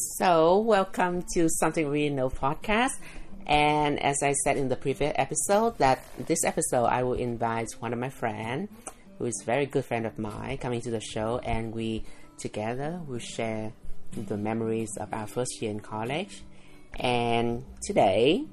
So, welcome to Something We Know podcast. And as I said in the previous episode, that this episode I will invite one of my friends, who is a very good friend of mine, coming to the show, and we together will share the memories of our first year in college. And today,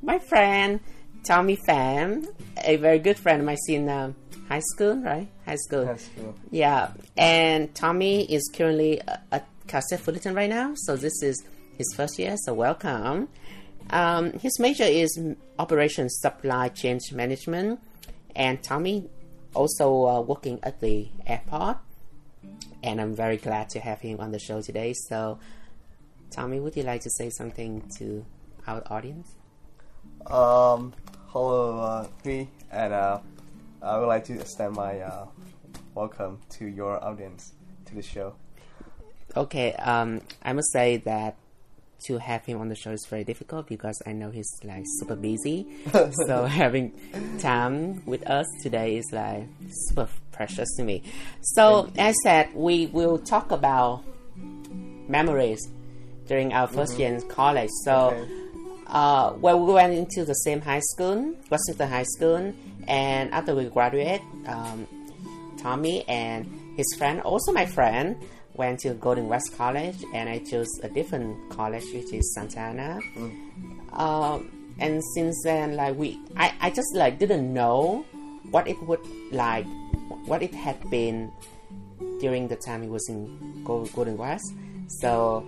my friend Tommy Pham, a very good friend of mine in uh, high school, right? High school. High school. Yeah, and Tommy is currently at Cal Fullerton right now, so this is his first year. So welcome. Um, his major is operations supply chain management, and Tommy also uh, working at the airport. And I'm very glad to have him on the show today. So, Tommy, would you like to say something to our audience? Um, hello, uh, me, and uh, I would like to extend my uh, welcome to your audience to the show. Okay, um, I must say that to have him on the show is very difficult because I know he's like super busy. so having time with us today is like super precious to me. So as I said, we will talk about memories during our 1st year in college. So Okay. uh, well, we went into the same high school, Washington High School, and after we graduated, um, Tommy and his friend, also my friend, went to Golden West College, and I chose a different college, which is Santa Ana. Um, and since then, like we, I, I just like didn't know what it would like, what it had been during the time he was in Golden West. So,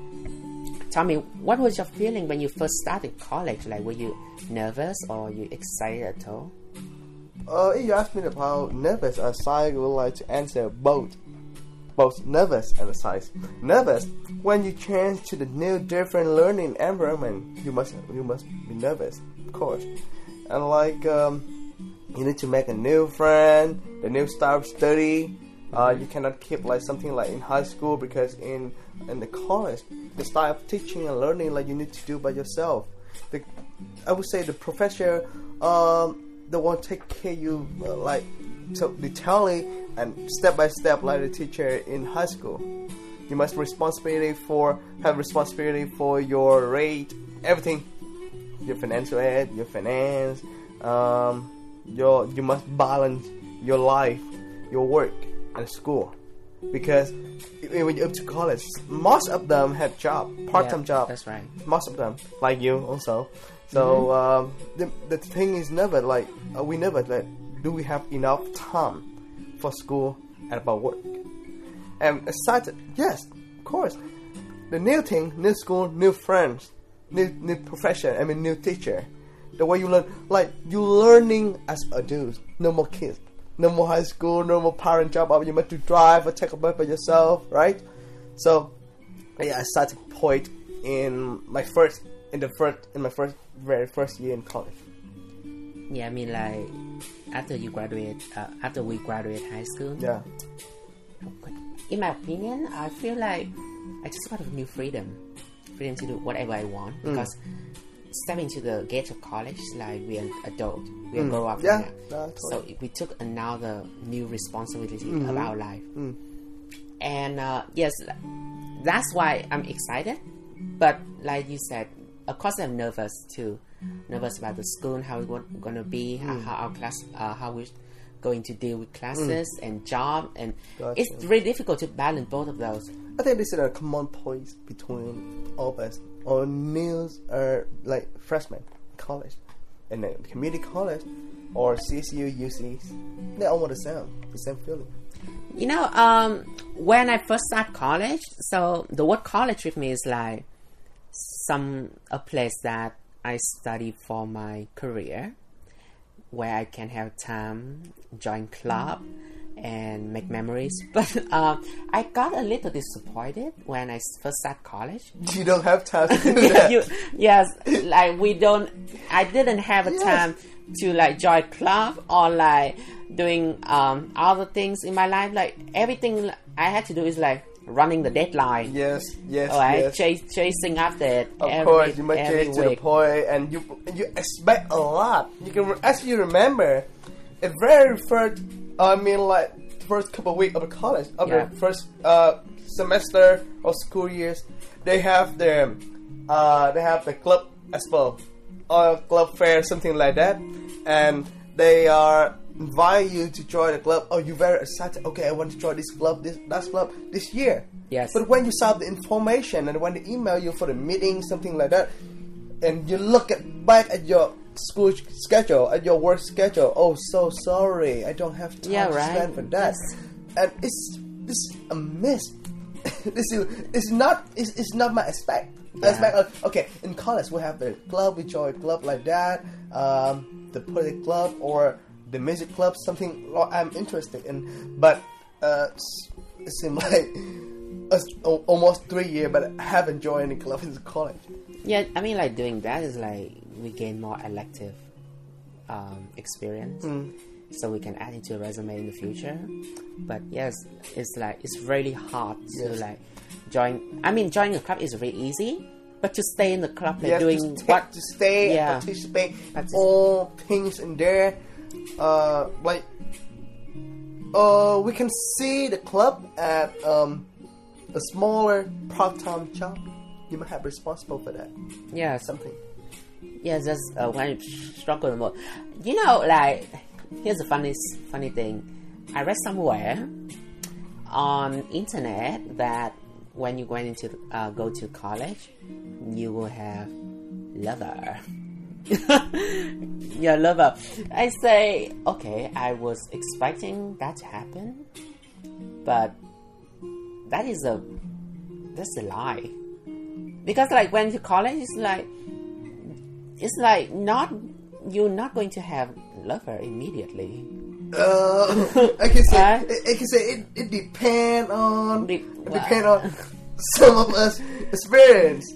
tell me, what was your feeling when you first started college? Like, were you nervous or you excited at all? Uh, if you ask me about nervous, uh, I would like to answer both. Both nervous and excited. Nervous when you change to the new, different learning environment. You must, you must be nervous, of course. And like, um, you need to make a new friend, the new style of study. Uh, you cannot keep like something like in high school because in in the college, the style of teaching and learning like you need to do by yourself. The, I would say the professor, um, the one take care you uh, like so detailing and step by step like a teacher in high school. You must responsibility for have responsibility for your rate, everything, your financial aid, your finance, um, your you must balance your life, your work, and school, because when you're up to college, most of them have job, part-time Yeah, job. That's right. Most of them, like you also. So um, the the thing is never like uh, we never like do we have enough time for school and about work. And aside, yes, of course, the new thing, new school, new friends, new new profession. I mean, new teacher. The way you learn, like you learning as adults. No more kids, no more high school, no more parent job. You must to drive or take a bus by yourself, right? So, yeah, I started point in my first, in the first, in my first, very first year in college. Yeah, I mean, like after you graduate, uh, after we graduate high school. Yeah, In my opinion, I feel like I just got a new freedom, freedom to do whatever I want Mm. because stepping to the gate of college, like we're an adult, we are grow up. Mm. Yeah, So we took another new responsibility Mm-hmm. of our life, Mm. and uh, yes, that's why I'm excited. But like you said, of course I'm nervous too. Nervous about the school, and how it's going to be, how, Mm. how our class, uh, how we're going to deal with classes and job, and Gotcha. it's really difficult to balance both of those. I think this is a common point between all of us, or new, uh, like freshmen college, and then community college, or CSU, UCs. They're almost the same, the same feeling. You know, um, when I first started college, so the word college with me is like some a place that I study for my career, where I can have time, join club, and make memories. But uh, I got a little disappointed when I first started college. You don't have time to do that. you, yes, like we don't. I didn't have a Yes. time to like join club or like doing um other things in my life. Like everything I had to do is like running the deadline. yes, yes, Or I yes. chase, chasing after it. Of every, course, you must every change to the point, and you you expect a lot. You can as you remember, at very first, I mean, like first couple of weeks of college, of Yeah. the first uh, semester or school years, they have their uh, they have the club expo or club fair, something like that, and they are invite you to join the club. Oh, you're very excited. Okay, I want to join this club, this that club this year. Yes. But when you saw the information and when they email you for the meeting, something like that, and you look at back at your school schedule, at your work schedule. Oh, so sorry, I don't have time Yeah, to spend for that. Yes. And it's it's a miss. this is it's not it's, it's not my expect. Yeah. expect uh, okay in college we have the club we join a club like that, um, the political club or the music club something I'm interested in. But uh, it seems like almost three years, but I haven't joined any club in college. Yeah, I mean, like doing that is like we gain more elective um, experience, so we can add it to a resume in the future. But yes, it's like it's really hard to like join. I mean, joining a club is really easy, but to stay in the club, like You have doing to sta- what to stay Yeah. and participate Partic- all things in there. Uh, like uh, we can see the club at um, a smaller part-time job. You might have responsible for that. yeah, Something. yeah, that's uh, when I struggle the most. You know, like here's a funny funny thing. I read somewhere on internet that when you're going into uh, go to college, you will have lover. yeah, lover. I say okay. I was expecting that to happen, but that is a that's a lie. Because like when you college, it's like it's like not you're not going to have lover immediately. Uh, I can say Huh? I, can say it, it depend on De- wow. depend on some of us experience.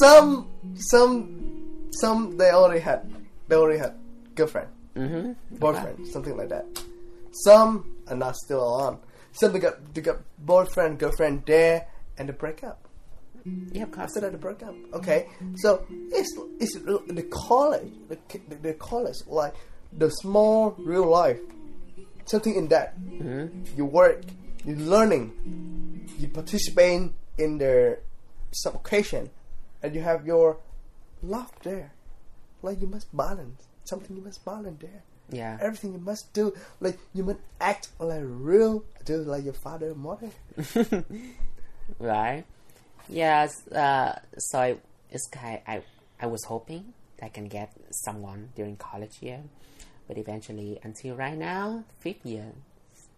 some some some they already had they already had girlfriend, Mm-hmm. boyfriend, something like that. Some are not still on. Some they got they got boyfriend girlfriend there and they break up. Yeah, of course. After that, they break up. Okay, so it's it's the college, the, the, the college, like the small real life, something in that. You work, you learning, you participate in the some occasion, and you have your love there. Like you must balance something. You must balance there. Yeah. Everything you must do, like you must act like real, do like your father and mother. right? Yes. Uh, so I it's kind. I I was hoping that I can get someone during college year, but eventually, until right now, fifth year,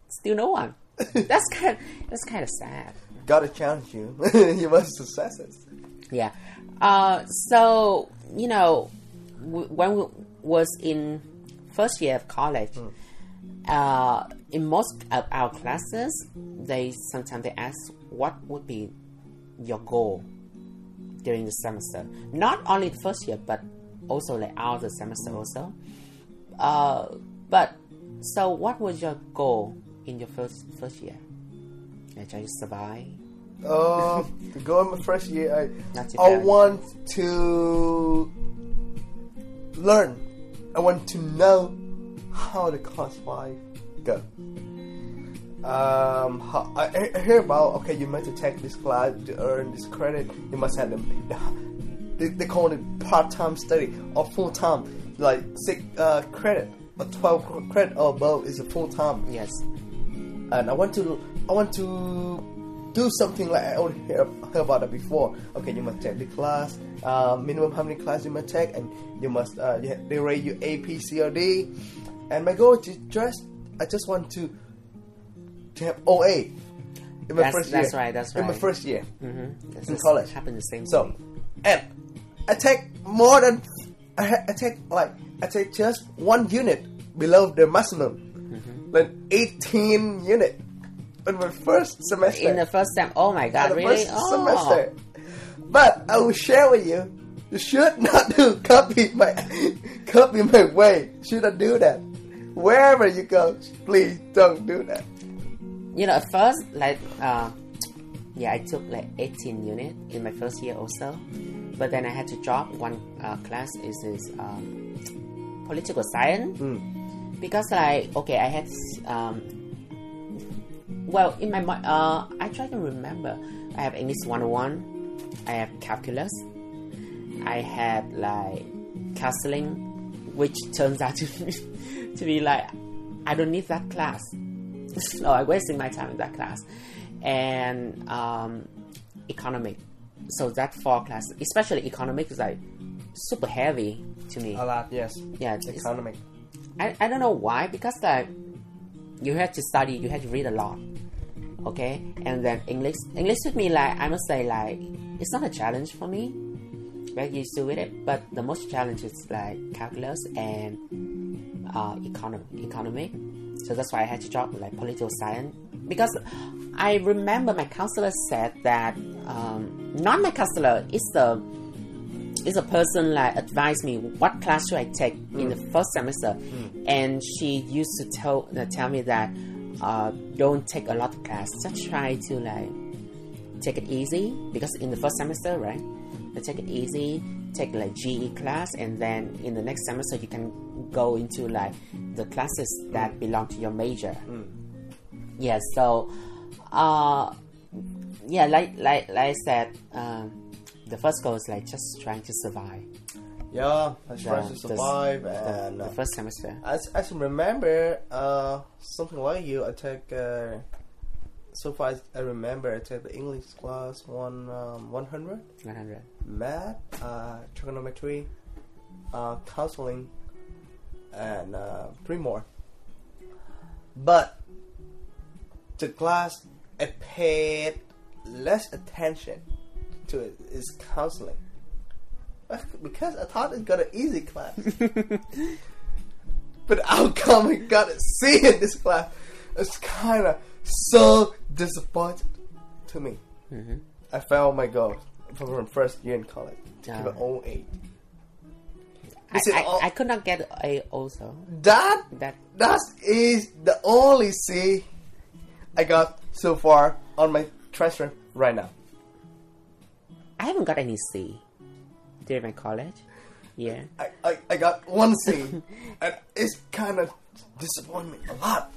still no one. that's kind. That's kind of sad. Gotta challenge you. you must success it. Yeah. Uh, so you know, w- when we was in first year of college, uh, in most of our classes, they sometimes they ask what would be your goal during the semester. Not only the first year, but also like out the semester also. Uh, but so, what was your goal in your first first year? Like just survive. Uh, to go in my first year, I I want to learn. I want to know how the class five go. Um, how, I, I hear about okay, you must take this class to earn this credit. You must have them. They, they call it part-time study or full-time, like six uh, credit or twelve credit or above is a full-time Yes. and I want to I want to do something like I already heard, heard about it before. Okay, you must take the class, uh, minimum how many classes you must take, and you must uh, you, they rate you A, P, C, or D. And my goal is just I just want to to have OA in my That's- first that's year. right, that's right. In my first year. Mm-hmm. In college. happened the same. So, me. and I take more than I, ha- I take like I take just one unit below the maximum, Mm-hmm. like eighteen unit in my first semester. in the first time, oh my god, the really? first Oh. semester. But I will share with you. You should not do copy my copy my way. Should not do that. Wherever you go, please don't do that. You know, at first, like, uh, yeah, I took like 18 unit in my first year also, but then I had to drop one uh, class. Is this um, political science? Hmm. Because like, okay, I had um, well, in my mind, uh, I try to remember. I have English 101. I have calculus. I had like counseling, which turns out to be, to be like I don't need that class. so I'm wasting my time in that class, and um, economic. So that four class, especially economic, is like super heavy to me. A lot, yes. Yeah, it's- Economic. I, I don't know why because like you have to study you have to read a lot okay? And then english english with me like i must say like it's not a challenge for me. Get used to with it but the most challenge is like calculus and uh, economic economic so that's why i had to drop like political science. Because i remember my counselor said that um, not my counselor it's the is a person like advised me what class should I take in the first semester, and she used to tell uh, tell me that uh, don't take a lot of class, just try to like take it easy because in the first semester, right? You take it easy, take like GE class, and then in the next semester you can go into like the classes that belong to your major. Yeah, so uh, yeah, like like like I said. Um, the first goal is like just trying to survive. Yeah, I try to survive the, and the uh, first semester. as as I remember, uh, something like you, I take uh, so far as I remember, I take the English class one um, one hundred, 100. math, uh, trigonometry, uh, counseling, and uh, three more. But the class I paid less attention to it is counseling. Because I thought it got an easy class. but the outcome I got a C in this class. It's kind of so disappointed to me. Mhm. I failed my goal from first year in college. Give it all eight. I, I, all- I could not get A also. That That that is the only C I got so far on my transcript right now. I haven't got any C during my college. Yeah. I, I, I got one C, and it's kind of disappointed me a lot.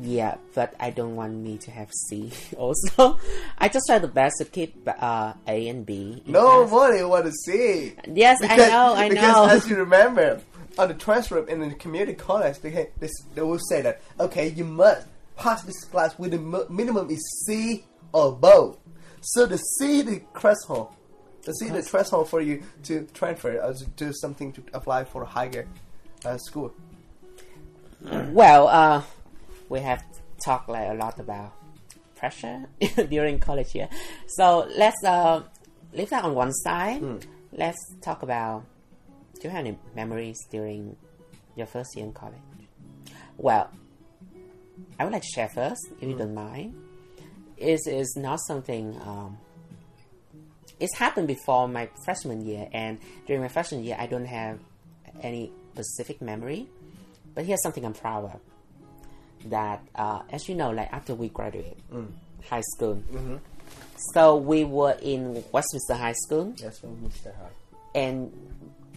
Yeah, but I don't want me to have C also. I just try the best to keep uh, A and B. Nobody want to see. Yes, I know, I because know. Because as you remember, on the transcript in the community college, they had- they, they will say that okay, you must pass this class with the minimum is C or above. So the C the threshold, the C the threshold for you to transfer or to do something to apply for a higher uh, school. Well, uh, we have talked like a lot about pressure during college year. So let's uh, leave that on one side. Let's talk about. Do you have any memories during your first year in college? Well, I would like to share first, if you don't mind. Is is not something. Um, it's happened before my freshman year, and during my freshman year, I don't have any specific memory. But here's something I'm proud of. That, uh, as you know, like after we graduate high school, so we were in Westminster High School, That's when Mr. Hart. and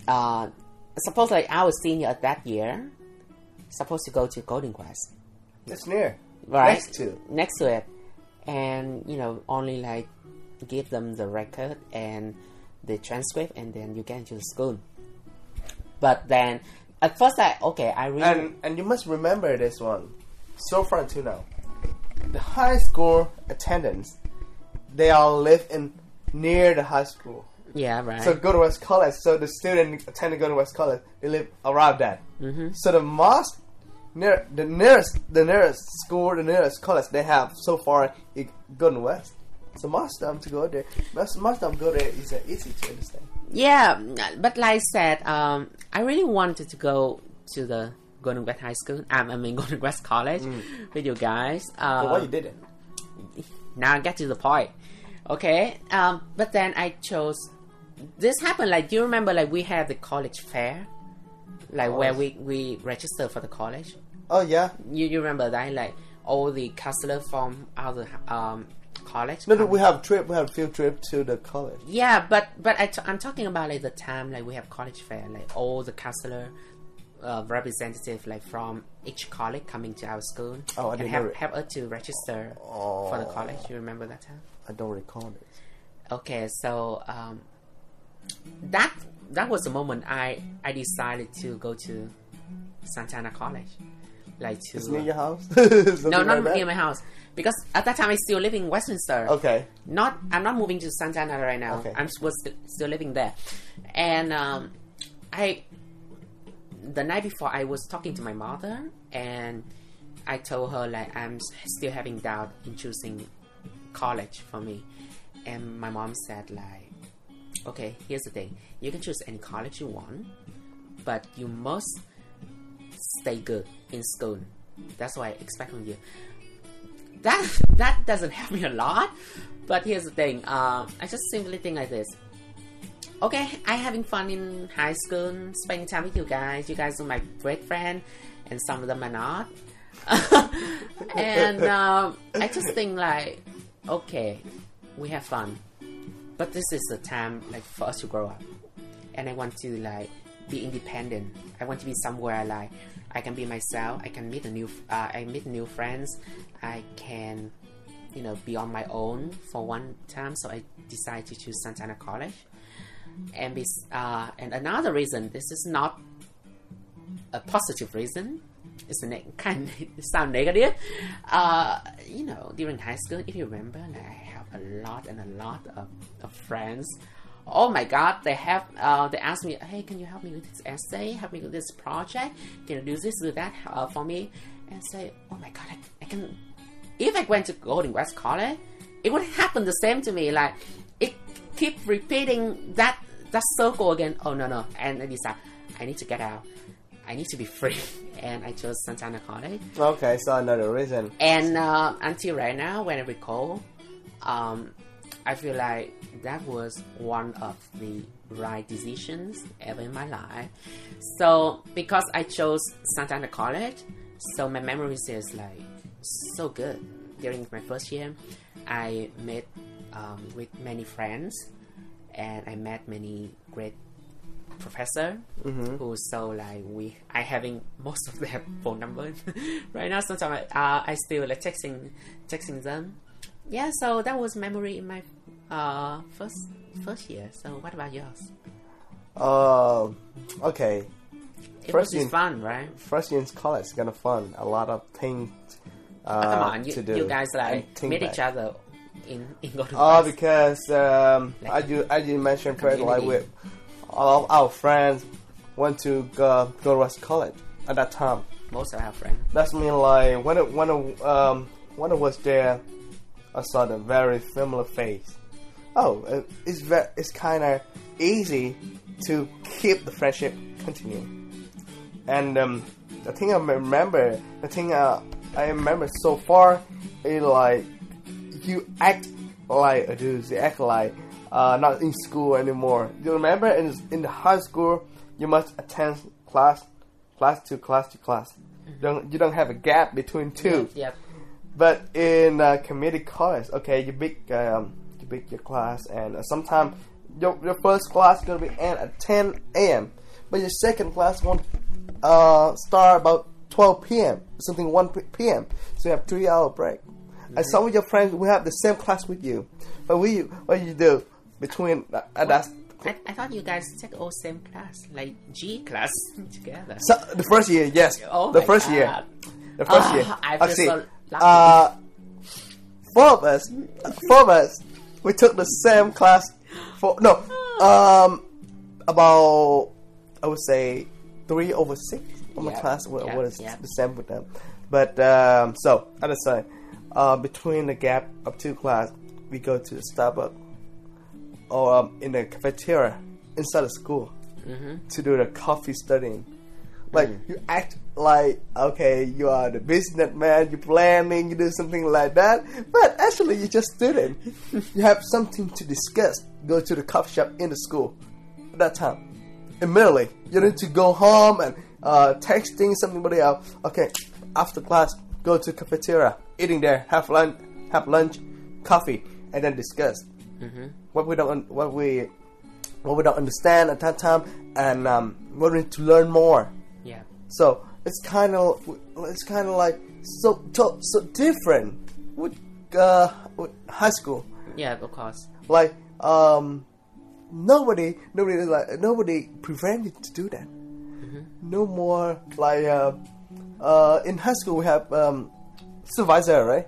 uh, suppose like I was senior at that year, supposed to go to Golden West, It's near. right? Next to. next to it, and you know only like give them the record and the transcript, and then you get into the school. But then at first, I okay, I really And and you must remember this one. So far until now, the high school attendance, they all live in near the high school. yeah right. So go to West College. So the student attending go to West College, they live around that. Mhm. So the most near the nearest the nearest school, the nearest college they have so far is Golden West. So most of them to go there, most most of them go there is uh, easy to understand. Yeah, but like I said, um, I really wanted to go to the Golden West High School. Um, I mean Golden West College with you guys. Uh, But why you didn't? now I get to the point. Okay, um, but then I chose. This happened like do you remember like we had the college fair, like where we we register for the college. Oh yeah. You you remember that like all the counselor from other um college. No, no, we have trip. We have field trip to the college. Yeah, but but I t- I'm talking about like the time like we have college fair, like all the counselor uh, representative like from each college coming to our school Oh, I and didn't help help us to register for the college. You remember that time? I don't recall this. Okay, so um, that that was the moment I I decided to go to Santa Ana College, like to It's near your house? no not like near my house because at that time I still living in Westminster. Okay. Not I'm not moving to Santa Ana right now. Okay. I'm was st- still living there, and um, I the night before I was talking to my mother and I told her like I'm still having doubt in choosing college for me, and my mom said like, okay, here's the thing, you can choose any college you want, but you must stay good in school. That's what I expect from you. That that doesn't help me a lot, but here's the thing. Um, I just simply think like this. Okay, I'm having fun in high school, spending time with you guys. You guys are my great friend, and some of them are not. and um, I just think like, okay, we have fun, but this is the time like for us to grow up, and I want to like be independent. I want to be somewhere I like I can be myself. I can meet a new, uh, I meet new friends. I can, you know, be on my own for one time. So I decided to choose Santa Ana College, and be, uh, and another reason. This is not a positive reason. It's a neg- kind of sound negative. Uh, you know, during high school, if you remember, like, I have a lot and a lot of, of friends. Oh my God! They have. Uh, they ask me, "Hey, can you help me with this essay? Help me with this project? Can you do this, do that uh, for me?" And say, "Oh my God, I, I can." If I went to Golden West College, it would happen the same to me. Like it keep repeating that that circle again. Oh no no! And I decide I need to get out. I need to be free, and I chose Santa Ana College. Okay, so another reason. And uh, until right now, when I recall, um, I feel like that was one of the right decisions ever in my life. So because I chose Santa Ana College, so my memories is like so good. During my first year, I met um, with many friends, and I met many great professor who so like we I having most of their phone numbers right now. Sometimes uh, I still like texting texting them. Yeah, so that was memory in my uh, first first year. So what about yours? Um, okay. It First year- fun, right? First year in college is kind of fun. A lot of things uh, Oh, come on, you, to do. you guys like meet back. each other in in Golden Oh, because um, Like as you as you mentioned first, like with all of our friends went to go, go to West College at that time. most of our friends. That's mean like when it, when it, um when I was there, I saw the very familiar face. Oh, it's ve- it's kind of easy to keep the friendship continue. And um, the thing I remember, the thing uh, I remember so far is like you act like a dude. You act like uh, not in school anymore. You remember in in the high school, you must attend class, class to class to class. You don't you don't have a gap between two. Yep. But in uh, community college, okay, you pick um, you pick your class, and uh, sometimes your your first class is gonna be end at 10 a.m. But your second class won't uh, start about 12 p.m. Something 1 p.m. So you have three hour break. And some of your friends will have the same class with you, but we what you do between uh, uh, that's I, I thought you guys take all same class, like G class together. so, the first year, yes, Oh the first year, the first Ah, year. I Uh, feel see, so. Uh, four of us, four of us, we took the same class for no, um, about I would say three over six of my Yeah, class yeah, was yeah. the same with them. But um, so I same, uh, between the gap of two class, we go to the Starbucks or um, in the cafeteria inside the school Mm-hmm. to do the coffee studying. Like you act like okay, you are the businessman, you're planning, you do something like that, but actually you're just student. you have something to discuss. Go to the coffee shop in the school at that time. Immediately, you need to go home and uh, texting somebody else. Okay, after class, go to cafeteria, eating there, have lunch, have lunch, coffee, and then discuss what we don't what we what we don't understand at that time, and um, we need to learn more. So it's kind of it's kind of like so so, so different with, uh, with high school. Yeah, of course. Like um, nobody nobody is like nobody prevented to do that. No more like uh, uh, in high school we have um, supervisor, right?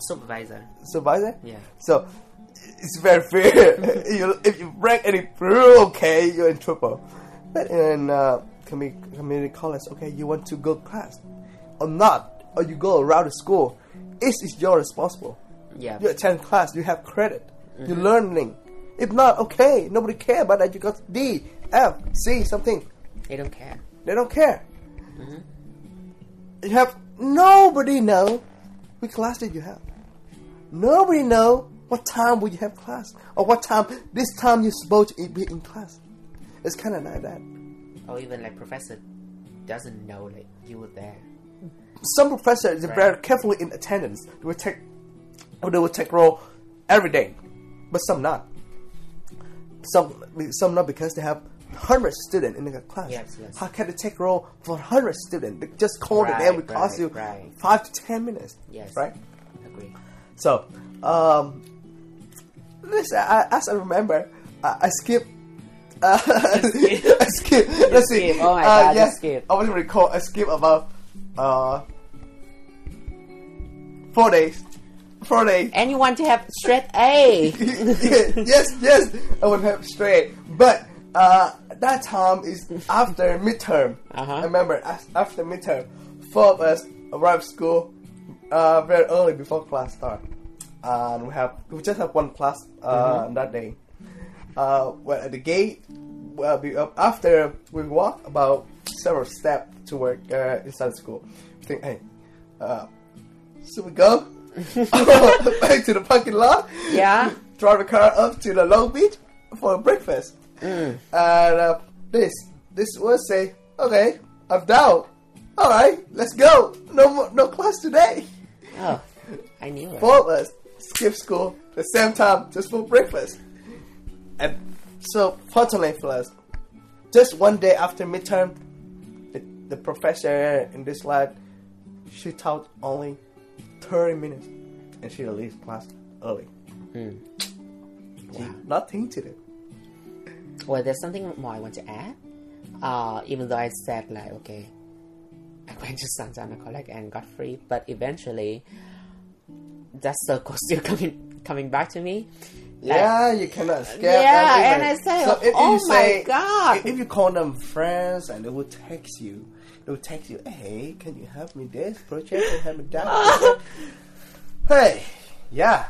Supervisor. Supervisor. Yeah. So it's very fair. you, if you break any rule, okay, you're in trouble. But in uh, community, community college, okay, you want to go to class or not, or you go around the school, it is your responsible. Yeah. You attend class, you have credit, you're mm-hmm. learning. If not, okay, nobody care about that. You got D, F, C, something. They don't care. They don't care. Mm-hmm. You have nobody know which class did you have. Nobody know what time will you have class or what time this time you're supposed to be in class. It's kind of like that. Or even like professor doesn't know like you were there. Some professors are Right. very carefully in attendance. They will take, or they will take role every day, but some not. Some some not because they have hundred students in the class. Yes, yes. How can they take role for hundred students? They just call the Right, name. It cost you right. five to ten minutes. Yes. Right. Agree. So, um, this I, as I remember, I, I skipped. Uh, I skipped. Let's see. skip. Oh my uh, God, you yes, skip. I was recall. I skipped about uh four days. Four days. And you want to have straight A. yes, yes, I would have straight. But uh, that time is after midterm. Uh-huh. Remember after midterm, four of us arrived school uh, very early before class start, and we have we just have one class uh, Mm-hmm. that day. Uh, well, at the gate, well, we, uh, after we walk about several steps to work uh, inside school, we think, hey, uh, should we go back to the parking lot? Yeah. drive the car up to the Long Beach for breakfast. Mm. And uh, this this was say, okay, I'm down. All right, let's go. No more, no class today. Oh, I knew it. Four of us skip school at the same time just for breakfast. And so, fortunately for us, just one day after midterm, the, the professor in this lab, she taught only 30 minutes, and she leaves class early. Mm. She- Wow. Nothing to do. Well, there's something more I want to add. Uh, even though I said like, okay, I went to Santa Ana College and got free, but eventually, that circle still coming coming back to me. Like, Yeah, you cannot escape. Yeah, that and. I say, So if oh you my say- God. If you call them friends and they will text you, they will text you, hey, can you help me this project and help me that? Hey, yeah,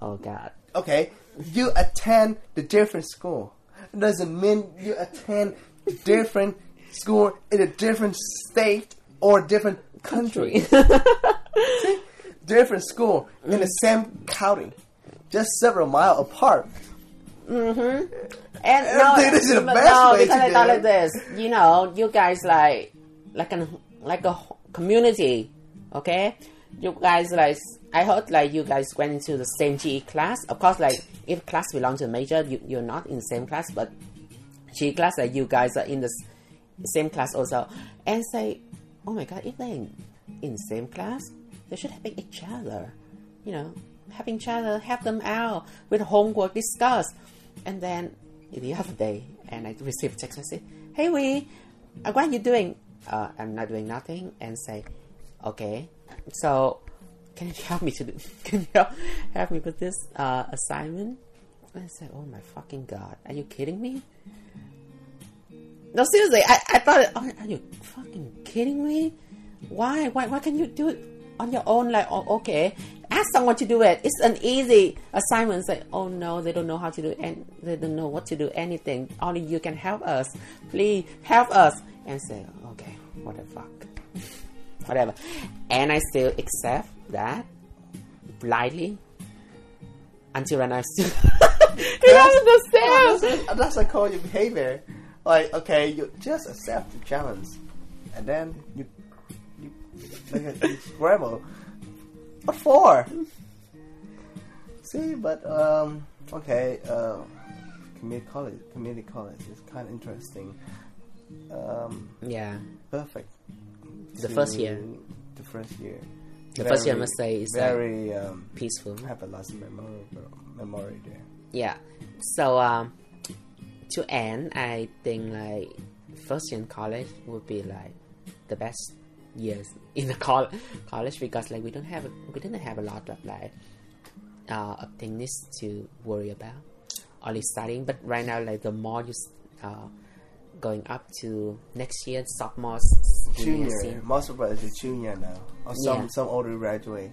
Oh God. okay. You attend the different school. It doesn't mean you attend different school in a different state or different country. different school in the same county, just several miles apart. Mm-hmm. And no, Everything is the best no, because I thought like this. You know, you guys like like an like a community, okay? You guys like I heard like you guys went into the same GE class. Of course, like if class belongs to a major, you you're not in the same class, but GE class like you guys are in the same class also. And say, oh my god, if they're in, in the same class, they should help each other. You know, each other, help them out with homework, discuss. And then the other day, and I received a text message, hey, we, uh, what are you doing? Uh, I'm not doing nothing. And say, okay, so can you help me to do, can you help, help me with this uh, assignment? And I said, oh my fucking god, are you kidding me? No, seriously, I, I thought, oh, are you fucking kidding me? Why? Why? Why can you do it on your own? Like, oh, okay, ask someone to do it. It's an easy assignment. It's like, oh no, they don't know how to do it, and they don't know what to do. Anything. Only you can help us. Please help us. And say, okay, what the fuck, whatever. And I still accept that blindly until when I still. you understand? That's, that's I call your behavior. Like, okay, you just accept the challenge, and then you you like a, you scramble. What for? See, but um, okay, uh, community college, community college is kind of interesting. um, Yeah. perfect. The first year. The first year. The first year, I must say, is like very um, peaceful. have a last memory memory there. Yeah. So um, to end, I think like first year in college would be like the best years in the col- college because like we don't have we didn't have a lot of like uh of things to worry about only studying. But right now, like the more you uh going up to next year, sophomore, junior, senior. most of us is junior now, or some Yeah. some older graduate.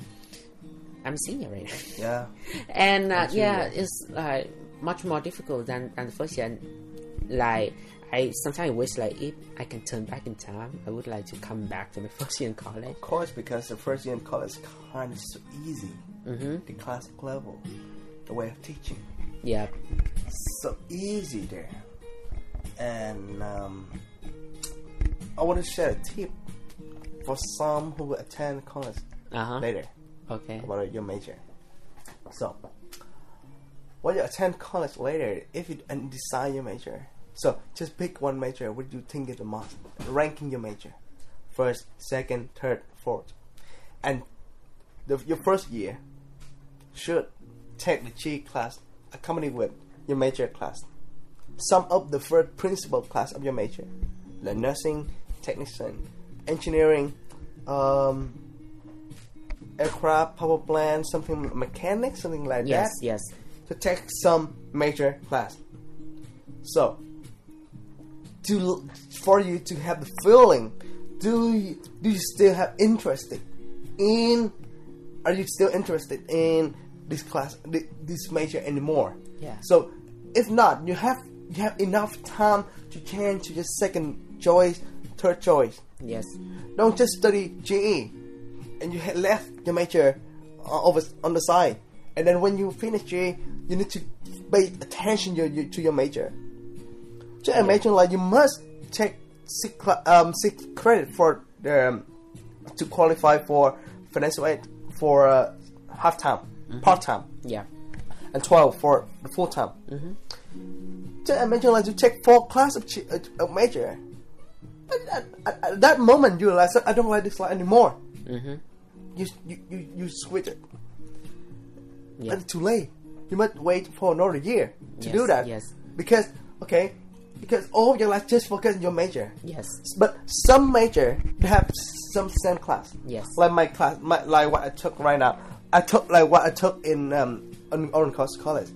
I'm senior right now. Yeah, and uh, yeah, it's like much more difficult than, than the first year. Like I sometimes wish like if I can turn back in time, I would like to come back to my first year in college. of course, because the first year in college is kind of so easy. hmm The classic level, the way of teaching, Yeah, so easy there. And um, I want to share a tip for some who will attend college uh huh. later Okay. about your major. So, when you attend college later, if you decide your major, so just pick one major. What do you think is the most? Ranking your major, first, second, third, fourth, and the, your first year should take the G class accompanied with your major class. Sum up the first principal class of your major, the nursing, technician, engineering, um, aircraft, power plant, something mechanics, something like Yes. that Yes, Yes. to take some major class. So, to for you to have the feeling, do you, do you still have interest in? Are you still interested in this class, this major anymore? Yeah. So, if not, you have you have enough time to change to your second choice, third choice. Yes. Don't just study GE and you had left your major uh, over on the side. And then when you finish GE, you need to pay attention your, to your major. Just imagine like you must take six, cla- um, six credit for the um, to qualify for financial aid for uh, half time, part time, Yeah. and twelve for the full time. Just imagine like you take four class of, chi- uh, major. At, at, at, at that moment, you realize I don't like this class anymore. Mm-hmm. You you you, you switch it. Yeah. But it's too late. You must wait for another year to Yes, do that. yes. Because okay, because all your life just focus on your major. Yes. But some major have some same class. Yes. Like my class, my like what I took right now. I took like what I took in um on Orange Coast College.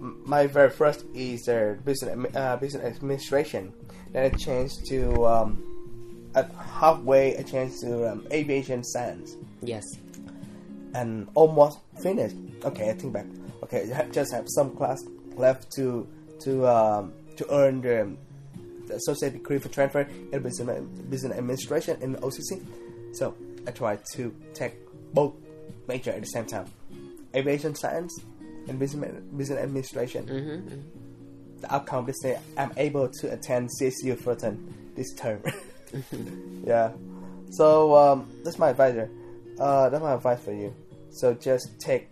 My very first is uh, business uh, business administration. Then I changed to um, at halfway I changed to um, aviation science Yes. and almost finished. Okay, I think back. Okay, I just have some class left to to um, to earn the, the associate degree for transfer in business business administration in OCC. So I tried to take both major at the same time, aviation science and business business administration. Mm-hmm. The outcome this day, I'm able to attend CSU Fullerton this term. yeah. So um, that's my advisor. Uh, that's my advice for you. So just take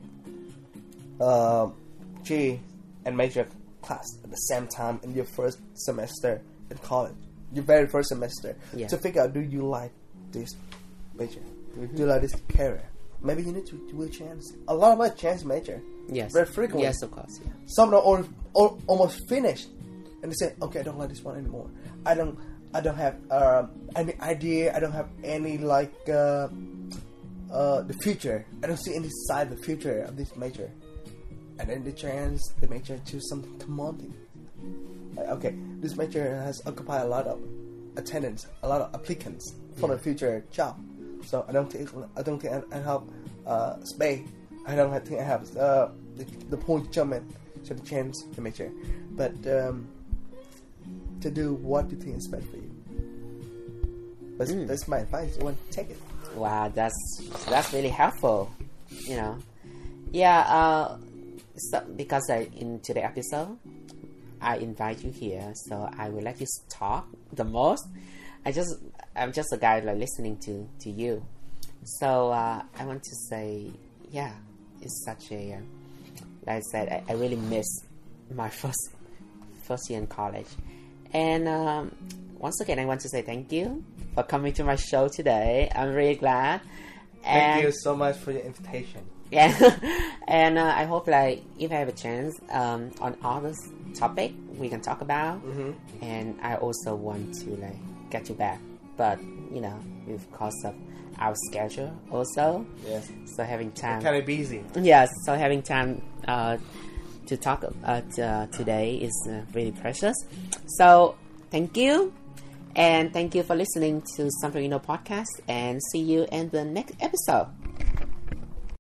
um, G and major class at the same time in your first semester in college, your very first semester, Yeah. to figure out do you like this major, do you like this career. Maybe you need to do a chance. A lot of us chance major. Yes. Very frequently. Yes, of course. Yeah. Some are al- al- almost finished, and they say, "Okay, I don't like this one anymore. I don't, I don't have um, any idea. I don't have any like uh, uh, the future. I don't see any side of the future of this major." And then the chance the major choose something commanding. Like, okay, this major has occupied a lot of attendance, a lot of applicants for the future job. So I don't think I don't think I, I have uh, space. I don't think I have uh, the, the point judgment to the chance the major. But um, to do what do you think is best for you. That's, Mm. that's my advice. You want to take it. Wow, that's that's really helpful. You know, yeah. Uh, so because I, in today's episode, I invite you here, so I will let you talk the most. I just I'm just a guy like listening to to you. So uh, I want to say, yeah, it's such a uh, like I said, I, I really miss my first first year in college, And um, once again, I want to say thank you for coming to my show today. I'm really glad. Thank and, you so much for your invitation. Yeah, and uh, I hope like if I have a chance um, on other topic we can talk about, Mm-hmm. and I also want to like get you back, but you know, with because of our schedule also, Yes. so having time. Kind of busy. Yes, so having time uh, to talk uh, t- uh, today is uh, really precious. So thank you, and thank you for listening to Something You Know podcast, and see you in the next episode.